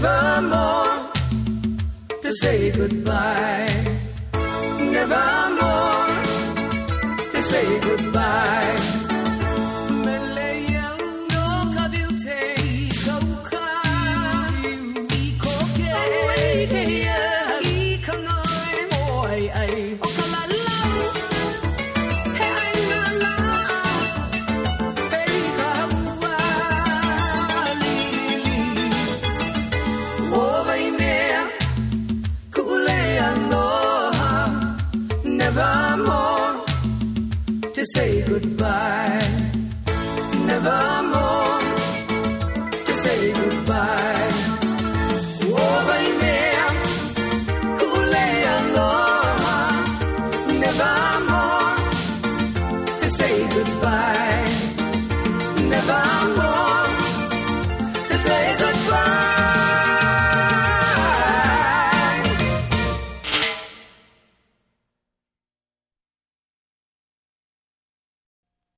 nevermore to say goodbye. Nevermore to say goodbye. never more to say goodbye. Never more to say goodbye. Oh, baby, kule aloha. Never more to say goodbye. Never more to say